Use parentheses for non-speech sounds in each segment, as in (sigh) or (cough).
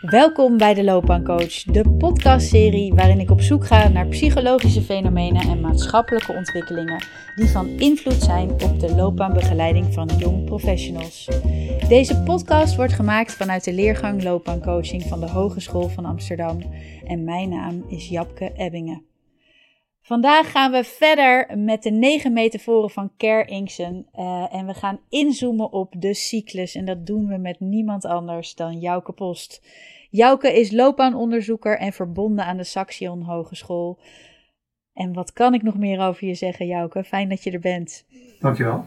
Welkom bij de Loopbaancoach, de podcastserie waarin ik op zoek ga naar psychologische fenomenen en maatschappelijke ontwikkelingen die van invloed zijn op de loopbaanbegeleiding van jong professionals. Deze podcast wordt gemaakt vanuit de leergang loopbaancoaching van de Hogeschool van Amsterdam en mijn naam is Japke Ebbingen. Vandaag gaan we verder met de negen metaforen van Ker Inksen. Uh, en we gaan inzoomen op de cyclus. En dat doen we met niemand anders dan Jouke Post. Jouke is loopbaanonderzoeker en verbonden aan de Saxion Hogeschool. En wat kan ik nog meer over je zeggen, Jouke? Fijn dat je er bent. Dankjewel.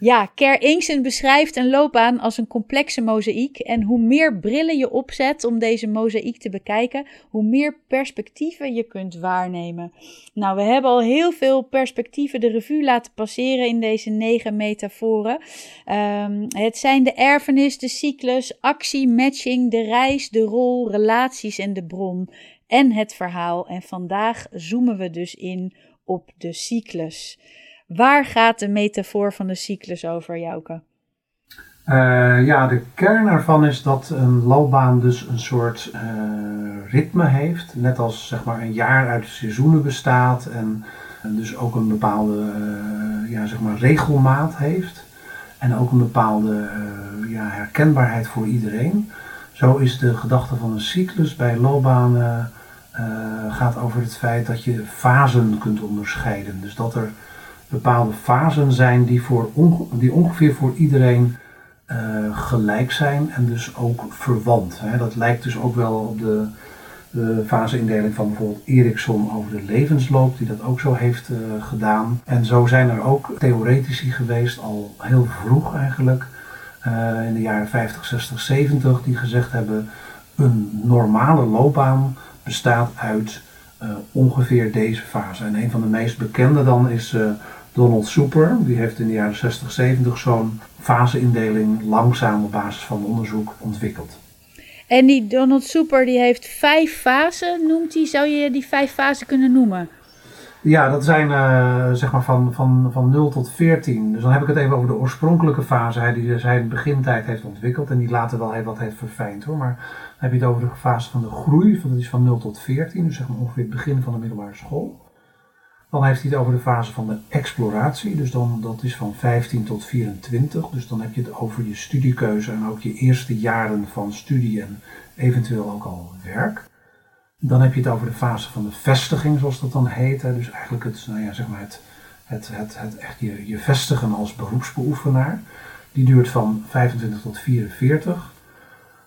Ja, Ker Inksen beschrijft een loopbaan als een complexe mozaïek. En hoe meer brillen je opzet om deze mozaïek te bekijken, hoe meer perspectieven je kunt waarnemen. Nou, we hebben al heel veel perspectieven de revue laten passeren in deze negen metaforen. Um, het zijn de erfenis, de cyclus, actie, matching, de reis, de rol, relaties en de bron. En het verhaal. En vandaag zoomen we dus in op de cyclus. Waar gaat de metafoor van de cyclus over, Jouke? Uh, ja, de kern ervan is dat een loopbaan dus een soort uh, ritme heeft. Net als zeg maar, een jaar uit seizoenen bestaat en, dus ook een bepaalde uh, ja, zeg maar regelmaat heeft. En ook een bepaalde ja, herkenbaarheid voor iedereen. Zo is de gedachte van een cyclus bij loopbanen gaat over het feit dat je fasen kunt onderscheiden. Dus dat er bepaalde fasen zijn die, voor die ongeveer voor iedereen uh, gelijk zijn en dus ook verwant. Hè. Dat lijkt dus ook wel op de, de faseindeling van bijvoorbeeld Ericsson over de levensloop, die dat ook zo heeft uh, gedaan. En zo zijn er ook theoretici geweest, al heel vroeg eigenlijk, uh, in de jaren 50, 60, 70, die gezegd hebben: een normale loopbaan bestaat uit ongeveer deze fase. En een van de meest bekende dan is Donald Super, die heeft in de jaren 60, 70 zo'n faseindeling langzaam op basis van onderzoek ontwikkeld. En die Donald Super die heeft vijf fasen, noemt hij. Zou je die vijf fasen kunnen noemen? Ja, dat zijn uh, zeg maar van, van, van 0 tot 14. Dus dan heb ik het even over de oorspronkelijke fase die hij in de begintijd heeft ontwikkeld. En die later wel wat heeft verfijnd hoor. Maar dan heb je het over de fase van de groei, dat is van 0 tot 14. Dus zeg maar ongeveer het begin van de middelbare school. Dan heeft hij het over de fase van de exploratie, dus dan, dat is van 15 tot 24. Dus dan heb je het over je studiekeuze en ook je eerste jaren van studie en eventueel ook al werk. Dan heb je het over de fase van de vestiging, zoals dat dan heet. Hè. Dus eigenlijk het, nou ja, zeg maar het, het, het, het echt je, je vestigen als beroepsbeoefenaar. Die duurt van 25 tot 44.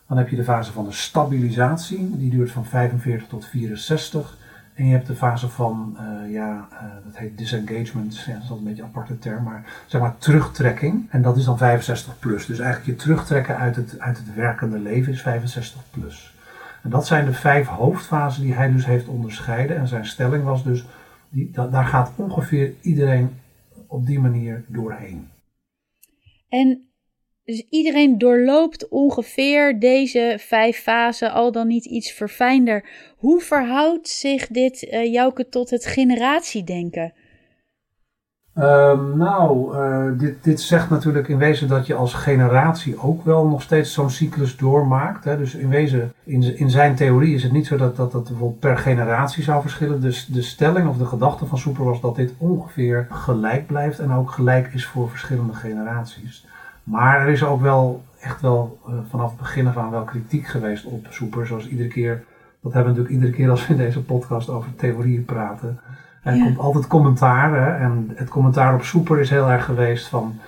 Dan heb je de fase van de stabilisatie, die duurt van 45 tot 64. En je hebt de fase van, uh, ja, uh, dat heet disengagement, ja, dat is een beetje een aparte term, maar zeg maar terugtrekking. En dat is dan 65 plus. Dus eigenlijk je terugtrekken uit het, uit het werkende leven is 65 plus. En dat zijn de vijf hoofdfasen die hij dus heeft onderscheiden. En zijn stelling was dus, die, daar gaat ongeveer iedereen op die manier doorheen. En dus iedereen doorloopt ongeveer deze vijf fasen, al dan niet iets verfijnder. Hoe verhoudt zich dit, uh, Jouke, tot het generatiedenken? Um, nou, uh, dit, dit zegt natuurlijk in wezen dat je als generatie ook wel nog steeds zo'n cyclus doormaakt. Hè. Dus in wezen, in, in zijn theorie is het niet zo dat, dat dat bijvoorbeeld per generatie zou verschillen. Dus de stelling of de gedachte van Super was dat dit ongeveer gelijk blijft en ook gelijk is voor verschillende generaties. Maar er is ook wel echt wel uh, vanaf het begin af aan wel kritiek geweest op Soeper. Zoals iedere keer, dat hebben we natuurlijk iedere keer als we in deze podcast over theorieën praten. En er komt altijd commentaar. Hè? En het commentaar op Soeper is heel erg geweest van,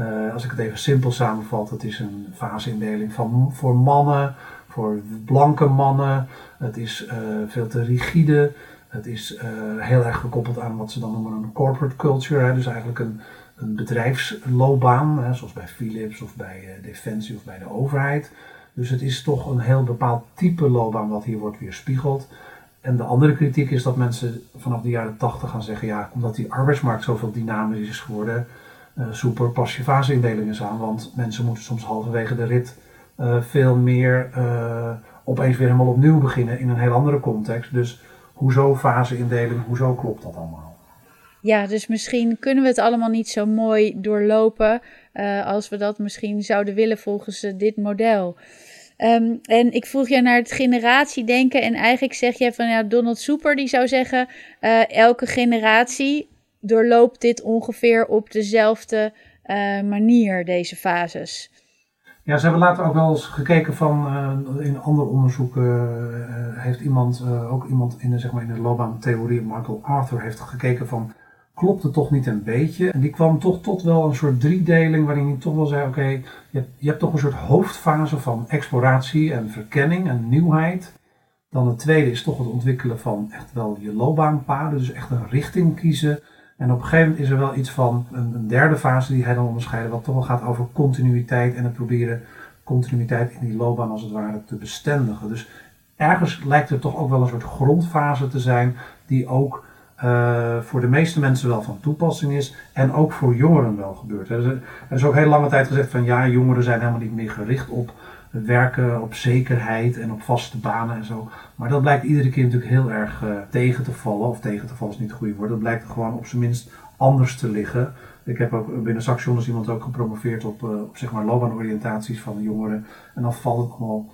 uh, als ik het even simpel samenvat, het is een faseindeling van voor mannen, voor blanke mannen. Het is uh, veel te rigide. Het is heel erg gekoppeld aan wat ze dan noemen een corporate culture. Hè? Dus eigenlijk een, een bedrijfsloopbaan, zoals bij Philips of bij uh, Defensie of bij de overheid. Dus het is toch een heel bepaald type loopbaan wat hier wordt weerspiegeld. En de andere kritiek is dat mensen vanaf de jaren 80 gaan zeggen, ja, omdat die arbeidsmarkt zoveel dynamisch is geworden, uh, super pas je faseindeling eens aan, want mensen moeten soms halverwege de rit uh, veel meer opeens weer helemaal opnieuw beginnen in een heel andere context. Dus hoezo faseindeling, hoezo klopt dat allemaal? Ja, dus misschien kunnen we het allemaal niet zo mooi doorlopen uh, als we dat misschien zouden willen volgens uh, dit model. Um, en ik vroeg je naar het generatiedenken en eigenlijk zeg je van ja, Donald Super die zou zeggen, uh, elke generatie doorloopt dit ongeveer op dezelfde manier, deze fases. Ja, ze hebben later ook wel eens gekeken van, in andere onderzoeken uh, heeft iemand, ook iemand in de, zeg maar in de loopbaantheorie, Michael Arthur, heeft gekeken van, klopt het toch niet een beetje? En die kwam toch tot wel een soort driedeling waarin hij toch wel zei, oké, je, je, hebt toch een soort hoofdfase van exploratie en verkenning en nieuwheid. Dan het tweede is toch het ontwikkelen van echt wel je loopbaanpaden, dus echt een richting kiezen. En op een gegeven moment is er wel iets van een, een, derde fase die hij dan onderscheiden, wat toch wel gaat over continuïteit en het proberen continuïteit in die loopbaan als het ware te bestendigen. Dus ergens lijkt er toch ook wel een soort grondfase te zijn die ook uh, voor de meeste mensen wel van toepassing is en ook voor jongeren wel gebeurt. Er is ook heel lange tijd gezegd van ja, jongeren zijn helemaal niet meer gericht op werken op zekerheid en op vaste banen en zo. Maar dat blijkt iedere keer natuurlijk heel erg uh, tegen te vallen. Of tegen te vallen is niet het goede woord. Dat blijkt gewoon op zijn minst anders te liggen. Ik heb ook binnen Saxion is iemand ook gepromoveerd op, uh, op zeg maar loopbaanoriëntaties van jongeren. En dan valt het allemaal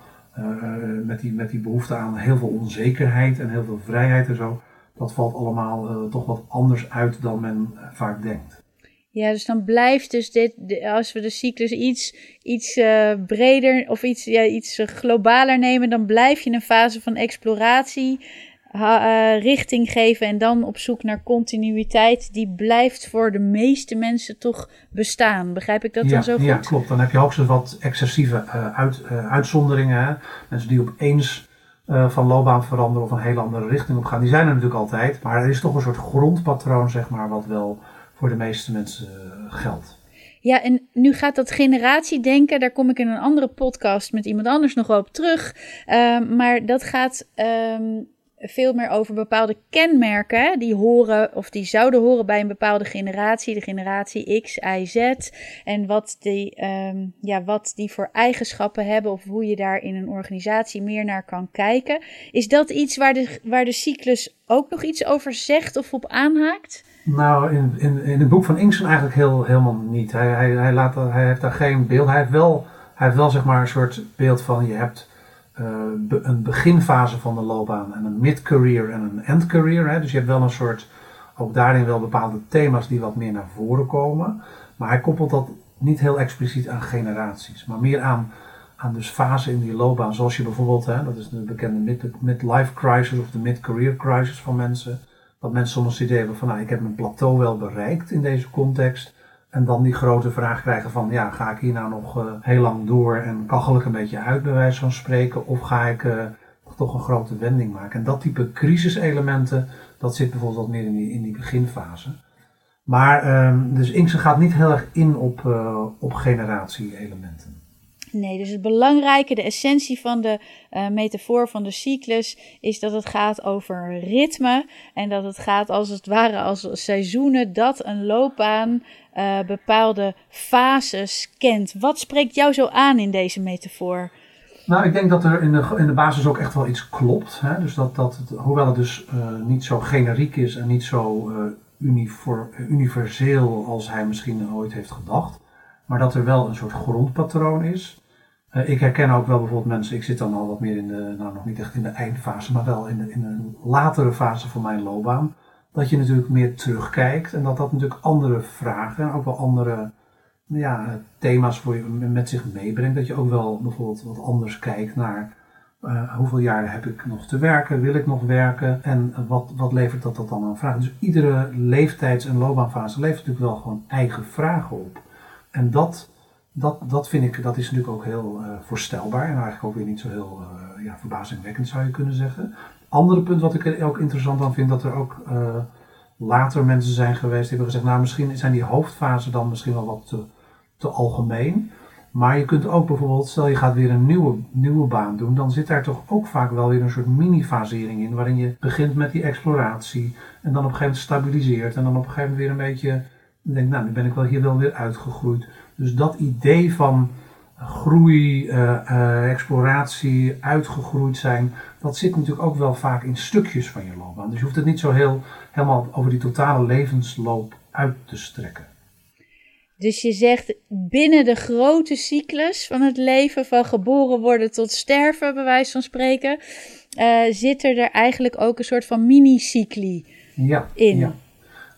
met, die, met die behoefte aan heel veel onzekerheid en heel veel vrijheid en zo. Dat valt allemaal toch wat anders uit dan men vaak denkt. Ja, dus dan blijft dus dit, als we de cyclus iets, iets uh, breder of iets, ja, iets globaler nemen, dan blijf je een fase van exploratie, uh, richting geven en dan op zoek naar continuïteit. Die blijft voor de meeste mensen toch bestaan. Begrijp ik dat ja, dan zo goed? Ja, klopt. Dan heb je hoogstens wat excessieve uh, uit, uitzonderingen. Hè? Mensen die opeens van loopbaan veranderen of een hele andere richting op gaan. Die zijn er natuurlijk altijd. Maar er is toch een soort grondpatroon, zeg maar, wat wel voor de meeste mensen eh, geldt. Ja, en nu gaat dat generatiedenken, daar kom ik in een andere podcast met iemand anders nog op terug. Uh, maar dat gaat um, veel meer over bepaalde kenmerken die horen of die zouden horen bij een bepaalde generatie, de generatie X, Y, Z. En wat die, um, ja, wat die voor eigenschappen hebben of hoe je daar in een organisatie meer naar kan kijken. Is dat iets waar de, waar de cyclus ook nog iets over zegt of op aanhaakt? Nou, in, in, in het boek van Inksen eigenlijk heel, helemaal niet. Hij, hij, hij, laat, hij heeft daar geen beeld. Hij heeft wel, hij heeft wel zeg maar een soort beeld van je hebt uh, een beginfase van de loopbaan en een mid-career en een end-career. Dus je hebt wel een soort, ook daarin wel bepaalde thema's die wat meer naar voren komen. Maar hij koppelt dat niet heel expliciet aan generaties, maar meer aan, aan dus fasen in die loopbaan. Zoals je bijvoorbeeld, hè, dat is de bekende mid-life crisis of de mid-career crisis van mensen dat mensen soms het idee hebben van, nou, ik heb mijn plateau wel bereikt in deze context. En dan die grote vraag krijgen van, ja, ga ik hier nou nog uh, heel lang door en kachel ik een beetje uit, bij wijze van spreken, of ga ik uh, toch een grote wending maken? En dat type crisiselementen, dat zit bijvoorbeeld wat meer in die, in die beginfase. Maar, um, dus Inkse gaat niet heel erg in op, uh, op generatie-elementen. Nee, dus het belangrijke, de essentie van de uh, metafoor van de cyclus is dat het gaat over ritme en dat het gaat als het ware als seizoenen dat een loopbaan uh, bepaalde fases kent. Wat spreekt jou zo aan in deze metafoor? Nou, ik denk dat er in de, in de basis ook echt wel iets klopt. Hè? Dus dat, dat het, hoewel het dus uh, niet zo generiek is en niet zo universeel als hij misschien ooit heeft gedacht maar dat er wel een soort grondpatroon is. Uh, ik herken ook wel bijvoorbeeld mensen, ik zit dan al wat meer in de, nou nog niet echt in de eindfase, maar wel in, de, in een latere fase van mijn loopbaan. Dat je natuurlijk meer terugkijkt en dat dat natuurlijk andere vragen en ook wel andere ja, thema's voor je met zich meebrengt. Dat je ook wel bijvoorbeeld wat anders kijkt naar uh, hoeveel jaren heb ik nog te werken, wil ik nog werken en wat, wat levert dat, dat dan aan vragen. Dus iedere leeftijds- en loopbaanfase levert natuurlijk wel gewoon eigen vragen op. En dat, dat, dat vind ik, dat is natuurlijk ook heel uh, voorstelbaar en eigenlijk ook weer niet zo heel uh, ja, verbazingwekkend zou je kunnen zeggen. Andere punt wat ik ook interessant aan vind, dat er ook uh, later mensen zijn geweest die hebben gezegd, nou misschien zijn die hoofdfasen dan misschien wel wat te, te algemeen. Maar je kunt ook bijvoorbeeld, stel je gaat weer een nieuwe, nieuwe baan doen, dan zit daar toch ook vaak wel weer een soort mini-fasering in, waarin je begint met die exploratie en dan op een gegeven moment stabiliseert en dan op een gegeven moment weer een beetje denk, nou, nu ben ik wel hier wel weer uitgegroeid. Dus dat idee van groei, exploratie, uitgegroeid zijn, dat zit natuurlijk ook wel vaak in stukjes van je loopbaan. Dus je hoeft het niet zo heel helemaal over die totale levensloop uit te strekken. Dus je zegt binnen de grote cyclus van het leven, van geboren worden tot sterven, bij wijze van spreken, uh, zit er, er eigenlijk ook een soort van mini-cycli ja, in. Ja.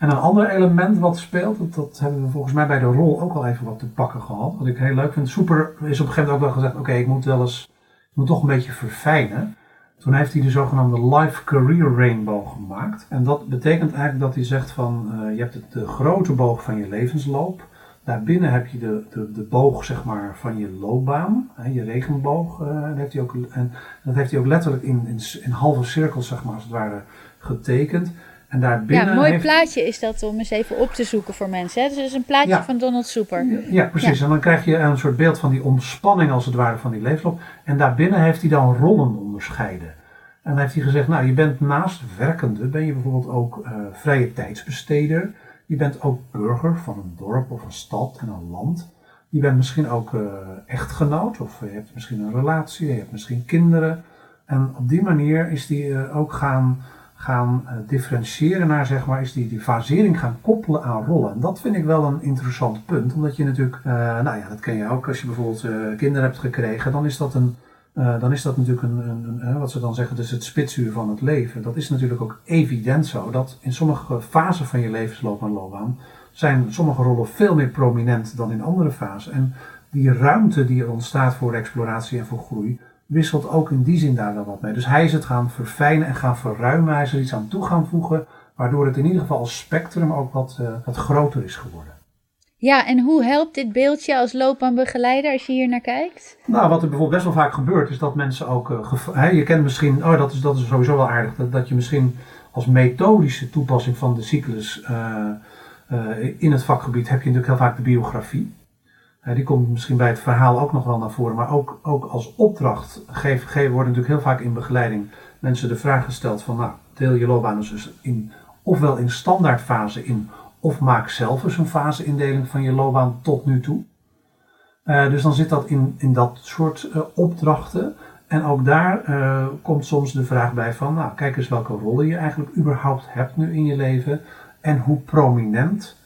En een ander element wat speelt, dat, hebben we volgens mij bij de rol ook al even wat te pakken gehad. Wat ik heel leuk vind. Super is op een gegeven moment ook wel gezegd: oké, ik moet wel eens, ik moet toch een beetje verfijnen. Toen heeft hij de zogenaamde Life Career Rainbow gemaakt. En dat betekent eigenlijk dat hij zegt van, uh, je hebt de grote boog van je levensloop. Daarbinnen heb je de, de, de boog zeg maar, van je loopbaan, hè, je regenboog. Dat heeft hij ook, en dat heeft hij ook letterlijk in, in, in halve cirkels zeg maar, als het ware getekend. En daarbinnen ja, een mooi heeft... plaatje is dat om eens even op te zoeken voor mensen. Hè? Dus het is een plaatje Ja. van Donald Super. Ja, ja, precies. En dan krijg je een soort beeld van die ontspanning als het ware van die leefloop. En daarbinnen heeft hij dan rollen onderscheiden. En dan heeft hij gezegd, nou je bent naast werkende, ben je bijvoorbeeld ook eh, vrije tijdsbesteder. Je bent ook burger van een dorp of een stad en een land. Je bent misschien ook eh, echtgenoot of je hebt misschien een relatie, je hebt misschien kinderen. En op die manier is die eh, ook gaan, gaan eh, differentiëren naar, zeg maar, is die, die fasering gaan koppelen aan rollen. En dat vind ik wel een interessant punt, omdat je natuurlijk, eh, nou ja, dat ken je ook, als je bijvoorbeeld eh, kinderen hebt gekregen, dan is dat een, dan is dat natuurlijk een, een, een, wat ze dan zeggen, dus het spitsuur van het leven. Dat is natuurlijk ook evident zo, dat in sommige fasen van je levensloop en loopbaan zijn sommige rollen veel meer prominent dan in andere fasen. En die ruimte die er ontstaat voor exploratie en voor groei, wisselt ook in die zin daar wel wat mee. Dus hij is het gaan verfijnen en gaan verruimen, hij is er iets aan toe gaan voegen, waardoor het in ieder geval als spectrum ook wat, eh, wat groter is geworden. Ja, en hoe helpt dit beeldje als loopbaanbegeleider als je hier naar kijkt? Nou, wat er bijvoorbeeld best wel vaak gebeurt, is dat mensen ook. hè, je kent misschien, oh dat is, dat is sowieso wel aardig, dat, dat je misschien als methodische toepassing van de cyclus eh, in het vakgebied heb je natuurlijk heel vaak de biografie. Die komt misschien bij het verhaal ook nog wel naar voren, maar ook, ook als opdracht geef, geef, worden natuurlijk heel vaak in begeleiding mensen de vraag gesteld van, nou, deel je loopbaan dus in, ofwel in standaardfase in, of maak zelf eens een faseindeling van je loopbaan tot nu toe. Eh, dus dan zit dat in, in dat soort eh, opdrachten. En ook daar eh, komt soms de vraag bij van, nou kijk eens welke rollen je eigenlijk überhaupt hebt nu in je leven. En hoe prominent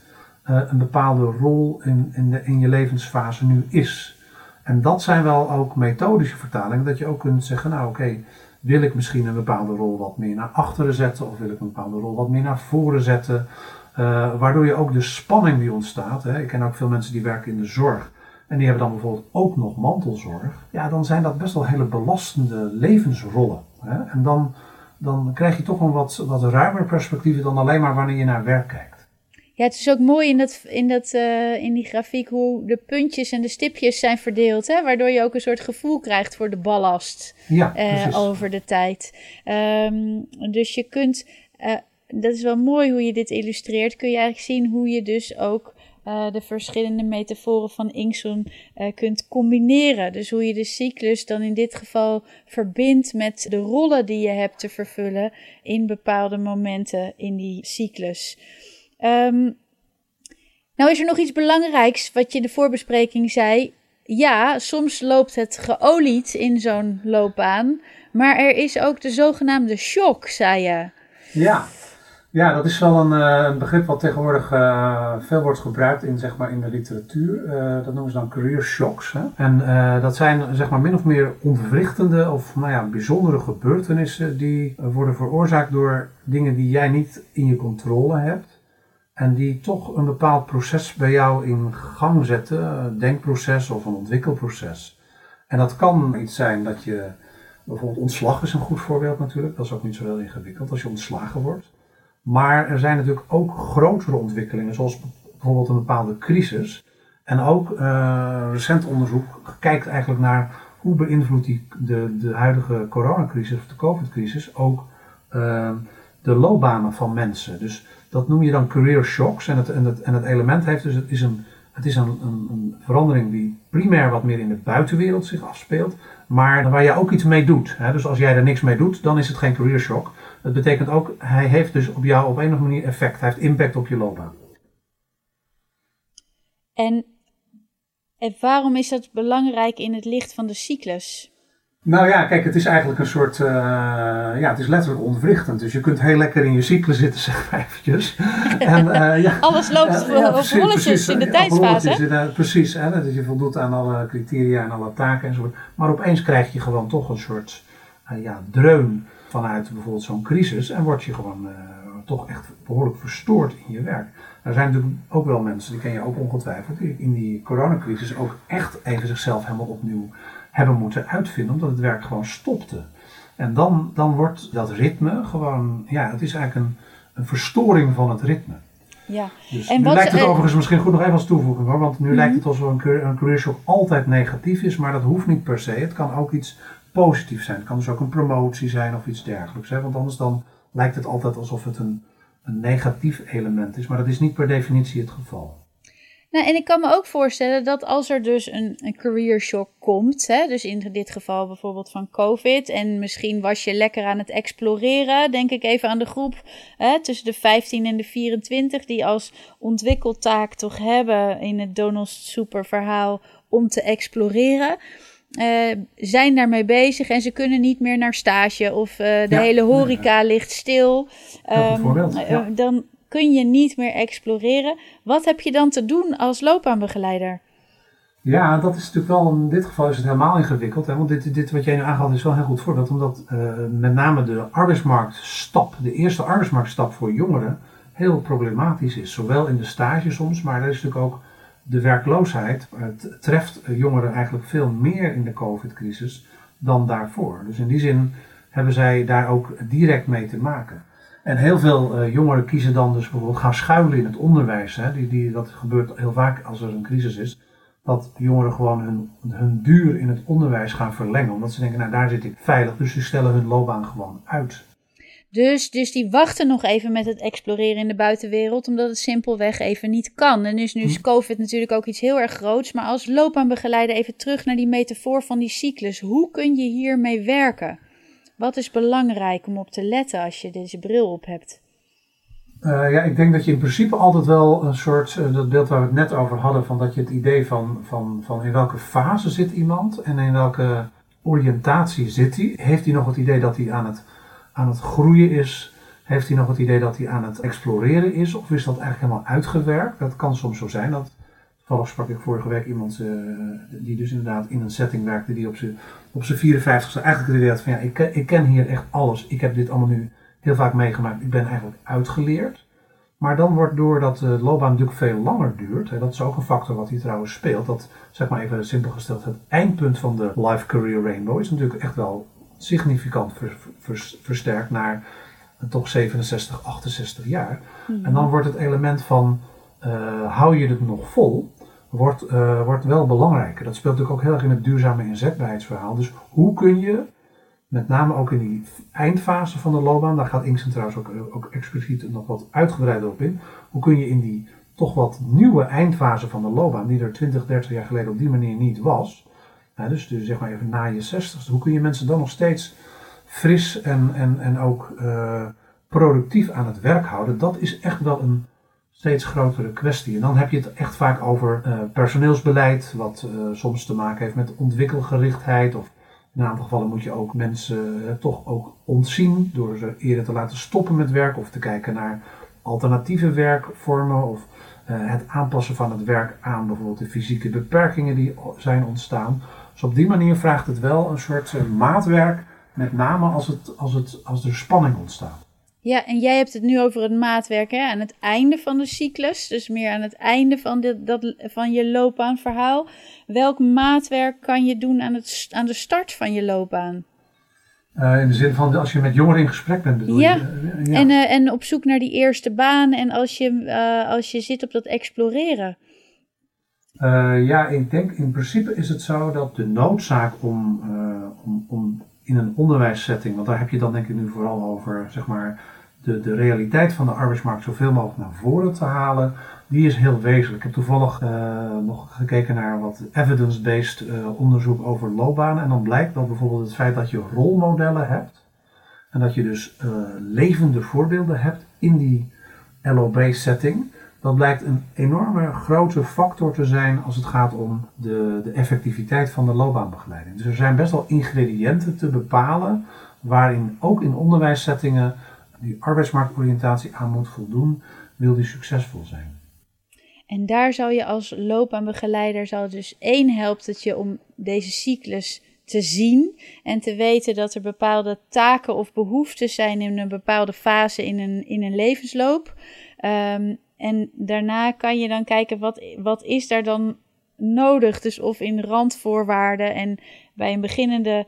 eh, een bepaalde rol in, in, de, in je levensfase nu is. En dat zijn wel ook methodische vertalingen, dat je ook kunt zeggen, nou oké, wil ik misschien een bepaalde rol wat meer naar achteren zetten, of wil ik een bepaalde rol wat meer naar voren zetten. Eh, waardoor je ook de spanning die ontstaat, hè, ik ken ook veel mensen die werken in de zorg, en die hebben dan bijvoorbeeld ook nog mantelzorg, ja, dan zijn dat best wel hele belastende levensrollen. Hè? En dan, dan krijg je toch een wat, wat ruimer perspectief dan alleen maar wanneer je naar werk kijkt. Ja, het is ook mooi in, dat, in, dat, eh, in die grafiek hoe de puntjes en de stipjes zijn verdeeld. Hè? Waardoor je ook een soort gevoel krijgt voor de ballast Ja, eh, over de tijd. Ehm, dus je kunt, eh, dat is wel mooi hoe je dit illustreert, kun je eigenlijk zien hoe je dus ook de verschillende metaforen van Inkson eh, kunt combineren. Dus hoe je de cyclus dan in dit geval verbindt met de rollen die je hebt te vervullen in bepaalde momenten in die cyclus. Ehm, nou is er nog iets belangrijks wat je in de voorbespreking zei. Ja, soms loopt het geolied in zo'n loopbaan. Maar er is ook de zogenaamde shock, zei je. Ja. ja, dat is wel een, eh, begrip wat tegenwoordig eh, veel wordt gebruikt in, zeg maar, in de literatuur. Eh, dat noemen ze dan career shocks. Hè? En dat zijn zeg maar, min of meer ontwrichtende of nou ja, bijzondere gebeurtenissen die worden veroorzaakt door dingen die jij niet in je controle hebt. En die toch een bepaald proces bij jou in gang zetten, denkproces of een ontwikkelproces. En dat kan iets zijn dat je, bijvoorbeeld ontslag is een goed voorbeeld natuurlijk, dat is ook niet zo heel ingewikkeld als je ontslagen wordt. Maar er zijn natuurlijk ook grotere ontwikkelingen, zoals bijvoorbeeld een bepaalde crisis. En ook eh, recent onderzoek kijkt eigenlijk naar hoe beïnvloedt die, de, de huidige coronacrisis of de covid-crisis ook eh, de loopbanen van mensen. Dus dat noem je dan career shocks. En het, en het, en het element heeft dus, het is, een, het is een, een, een verandering die primair wat meer in de buitenwereld zich afspeelt, maar waar je ook iets mee doet. Hè? Dus als jij er niks mee doet, dan is het geen career shock. Dat betekent ook, hij heeft dus op jou op een of andere manier effect. Hij heeft impact op je loopbaan. En waarom is dat belangrijk in het licht van de cyclus? Nou ja, kijk, het is eigenlijk een soort, uh, ja, het is letterlijk ontwrichtend. Dus je kunt heel lekker in je cyclus zitten, (laughs) zeg maar eventjes. En, uh, ja, Alles loopt uh, ja, op rolletjes in de tijdsfase. precies, hè, dat je voldoet aan alle criteria en alle taken enzovoort. Maar opeens krijg je gewoon toch een soort ja, dreun vanuit bijvoorbeeld zo'n crisis. En word je gewoon toch echt behoorlijk verstoord in je werk. Er zijn natuurlijk ook wel mensen, die ken je ook ongetwijfeld, die in die coronacrisis ook echt even zichzelf helemaal opnieuw hebben moeten uitvinden, omdat het werk gewoon stopte. En dan, dan wordt dat ritme gewoon, ja, het is eigenlijk een, een verstoring van het ritme. Ja. Dus en nu lijkt het overigens misschien goed nog even als toevoeging hoor, want nu mhm. lijkt het alsof een, een career shock altijd negatief is, maar dat hoeft niet per se. Het kan ook iets positiefs zijn. Het kan dus ook een promotie zijn of iets dergelijks. Hè? Want anders dan lijkt het altijd alsof het een, een negatief element is, maar dat is niet per definitie het geval. Nou, en ik kan me ook voorstellen dat als er dus een, een career shock komt, hè, dus in dit geval bijvoorbeeld van COVID, en misschien was je lekker aan het exploreren, denk ik even aan de groep hè, tussen de 15 en de 24, die als ontwikkeltaak toch hebben in het Donald Super verhaal om te exploreren. Uh, zijn daarmee bezig en ze kunnen niet meer naar stage of uh, de hele horeca ligt stil. Um, ja. Dan kun je niet meer exploreren. Wat heb je dan te doen als loopbaanbegeleider? Ja, dat is natuurlijk wel, in dit geval is het helemaal ingewikkeld. Hè? Want dit, dit wat jij nu aangaat is wel heel goed voorbeeld. Omdat uh, met name de arbeidsmarktstap, de eerste arbeidsmarktstap voor jongeren, heel problematisch is. Zowel in de stage soms, maar er is natuurlijk ook de werkloosheid. Het treft jongeren eigenlijk veel meer in de COVID-crisis dan daarvoor. Dus in die zin hebben zij daar ook direct mee te maken. En heel veel uh, jongeren kiezen dan dus bijvoorbeeld gaan schuilen in het onderwijs. Hè. Die, die, dat gebeurt heel vaak als er een crisis is. Dat jongeren gewoon hun, hun duur in het onderwijs gaan verlengen. Omdat ze denken, nou daar zit ik veilig. Dus ze stellen hun loopbaan gewoon uit. Dus, dus die wachten nog even met het exploreren in de buitenwereld, omdat het simpelweg even niet kan. En dus nu is hm. COVID natuurlijk ook iets heel erg groots. Maar als loopbaanbegeleider even terug naar die metafoor van die cyclus. Hoe kun je hiermee werken? Wat is belangrijk om op te letten als je deze bril op hebt? Uh, ja, ik denk dat je in principe altijd wel een soort, uh, dat beeld waar we het net over hadden, van dat je het idee van, van, van in welke fase zit iemand en in welke oriëntatie zit hij. Heeft hij nog het idee dat hij aan het, aan het groeien is? Heeft hij nog het idee dat hij aan het exploreren is? Of is dat eigenlijk helemaal uitgewerkt? Dat kan soms zo zijn. Dat, Toevallig sprak ik vorige week iemand uh, die dus inderdaad in een setting werkte die op zijn op zijn 54ste eigenlijk de idee had van ja, ik, ik ken hier echt alles. Ik heb dit allemaal nu heel vaak meegemaakt. Ik ben eigenlijk uitgeleerd. Maar dan wordt doordat de loopbaan natuurlijk veel langer duurt, hè, dat is ook een factor wat hier trouwens speelt, dat zeg maar even simpel gesteld, het eindpunt van de life career rainbow is natuurlijk echt wel significant versterkt naar toch 67, 68 jaar. En dan wordt het element van uh, hou je het nog vol, wordt, uh, wordt wel belangrijker. Dat speelt natuurlijk ook heel erg in het duurzame inzetbaarheidsverhaal. Dus hoe kun je, met name ook in die eindfase van de loopbaan, daar gaat Inksen trouwens ook, ook expliciet nog wat uitgebreider op in, hoe kun je in die toch wat nieuwe eindfase van de loopbaan, die er 20, 30 jaar geleden op die manier niet was, dus, dus zeg maar even na je 60 hoe kun je mensen dan nog steeds fris en, en, en ook uh, productief aan het werk houden? Dat is echt wel een steeds grotere kwestie. En dan heb je het echt vaak over uh, personeelsbeleid, wat uh, soms te maken heeft met ontwikkelgerichtheid. Of in een aantal gevallen moet je ook mensen uh, toch ook ontzien door ze eerder te laten stoppen met werk of te kijken naar alternatieve werkvormen of het aanpassen van het werk aan bijvoorbeeld de fysieke beperkingen die zijn ontstaan. Dus op die manier vraagt het wel een soort maatwerk, met name als, het, als, het, als er spanning ontstaat. Ja, en jij hebt het nu over het maatwerk hè? aan het einde van de cyclus. Dus meer aan het einde van, dit, dat, van je loopbaanverhaal. Welk maatwerk kan je doen aan, het, aan de start van je loopbaan? Uh, in de zin van als je met jongeren in gesprek bent, bedoel ja. je? Uh, ja, en, uh, en op zoek naar die eerste baan en als je, als je zit op dat exploreren. ja, ik denk in principe is het zo dat de noodzaak om, om, om in een onderwijssetting, want daar heb je dan denk ik nu vooral over, zeg maar, de, de realiteit van de arbeidsmarkt zoveel mogelijk naar voren te halen, die is heel wezenlijk. Ik heb toevallig uh, nog gekeken naar wat evidence-based uh, onderzoek over loopbanen. En dan blijkt dat bijvoorbeeld het feit dat je rolmodellen hebt. En dat je dus uh, levende voorbeelden hebt in die LOB-setting. Dat blijkt een enorme grote factor te zijn als het gaat om de, de effectiviteit van de loopbaanbegeleiding. Dus er zijn best wel ingrediënten te bepalen waarin ook in onderwijssettingen die arbeidsmarktoriëntatie aan moet voldoen, wil die succesvol zijn. En daar zou je als loopbaanbegeleider, zou dus één helpt het je om deze cyclus te zien en te weten dat er bepaalde taken of behoeftes zijn in een bepaalde fase in een, in een levensloop. Um, en daarna kan je dan kijken wat, wat is daar dan nodig. Dus of in randvoorwaarden en bij een beginnende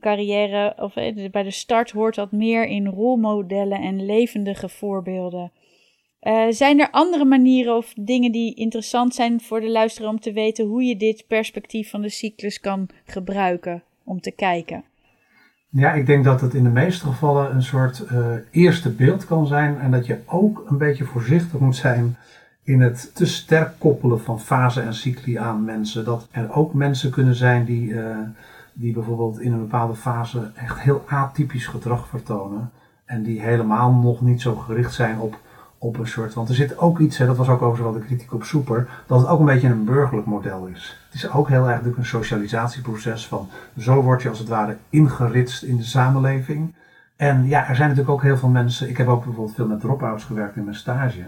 carrière of eh, bij de start hoort dat meer in rolmodellen en levendige voorbeelden. Uh, zijn er andere manieren of dingen die interessant zijn voor de luisteraar om te weten hoe je dit perspectief van de cyclus kan gebruiken om te kijken? Ja, ik denk dat het in de meeste gevallen een soort uh, eerste beeld kan zijn en dat je ook een beetje voorzichtig moet zijn in het te sterk koppelen van fase en cycli aan mensen. Dat er ook mensen kunnen zijn die, uh, die bijvoorbeeld in een bepaalde fase echt heel atypisch gedrag vertonen en die helemaal nog niet zo gericht zijn op op een soort. Want er zit ook iets, hè, dat was ook overigens wel de kritiek op Soeper, dat het ook een beetje een burgerlijk model is. Het is ook heel erg een socialisatieproces van zo word je als het ware ingeritst in de samenleving. En ja, er zijn natuurlijk ook heel veel mensen, ik heb ook bijvoorbeeld veel met drop-outs gewerkt in mijn stage,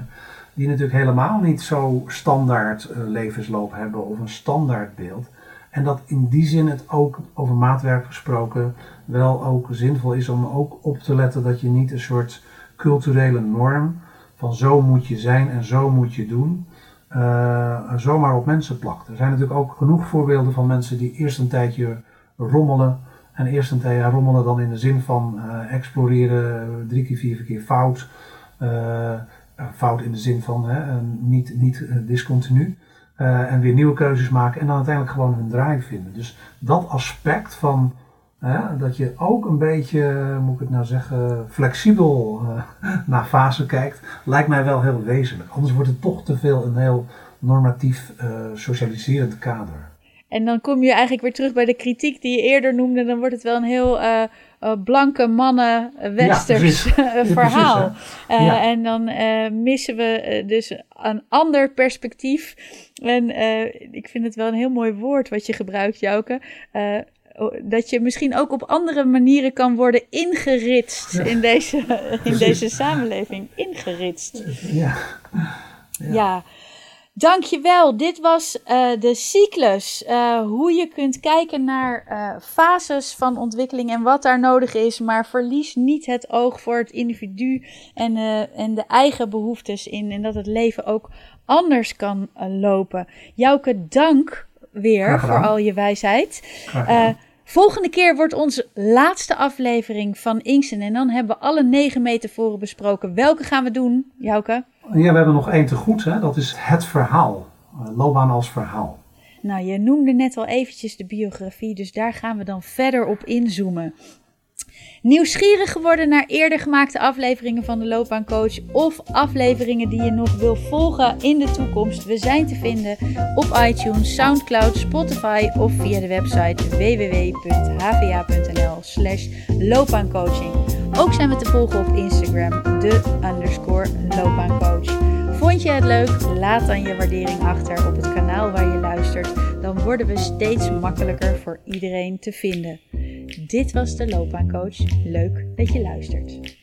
die natuurlijk helemaal niet zo standaard uh, levensloop hebben of een standaard beeld. En dat in die zin het ook over maatwerk gesproken wel ook zinvol is om ook op te letten dat je niet een soort culturele norm van zo moet je zijn en zo moet je doen, uh, zomaar op mensen plakt. Er zijn natuurlijk ook genoeg voorbeelden van mensen die eerst een tijdje rommelen. En eerst een tijdje rommelen dan in de zin van uh, exploreren, drie keer, vier keer fout. Uh, fout in de zin van niet, niet discontinu. en weer nieuwe keuzes maken en dan uiteindelijk gewoon hun draai vinden. Dus dat aspect van dat je ook een beetje, moet ik het nou zeggen, flexibel uh, (laughs) naar fase kijkt, lijkt mij wel heel wezenlijk. Anders wordt het toch te veel een heel normatief uh, socialiserend kader. En dan kom je eigenlijk weer terug bij de kritiek die je eerder noemde. Dan wordt het wel een heel uh, blanke mannen westers (laughs) ja, verhaal. Ja. En dan missen we dus een ander perspectief. En ik vind het wel een heel mooi woord wat je gebruikt, Jouke dat je misschien ook op andere manieren kan worden ingeritst in, deze, in deze samenleving. Ingeritst. Ja. ja. ja. Dankjewel. Dit was uh, de cyclus. Uh, hoe je kunt kijken naar uh, fases van ontwikkeling en wat daar nodig is. Maar verlies niet het oog voor het individu en, en de eigen behoeftes in. En dat het leven ook anders kan lopen. Jouke, dank weer voor al je wijsheid. Volgende keer wordt onze laatste aflevering van Inksen. En dan hebben we alle negen metaforen besproken. Welke gaan we doen, Jouke? Ja, we hebben nog één te goed. Hè? Dat is het verhaal. Uh, loopbaan als verhaal. Nou, je noemde net al eventjes de biografie. Dus daar gaan we dan verder op inzoomen. Nieuwsgierig geworden naar eerder gemaakte afleveringen van de Loopbaancoach of afleveringen die je nog wil volgen in de toekomst? We zijn te vinden op iTunes, SoundCloud, Spotify of via de website www.hva.nl/slash loopbaancoaching. Ook zijn we te volgen op Instagram, de underscore loopbaancoach. Vond je het leuk? Laat dan je waardering achter op het kanaal waar je luistert. Dan worden we steeds makkelijker voor iedereen te vinden. Dit was de Loopbaancoach. Leuk dat je luistert.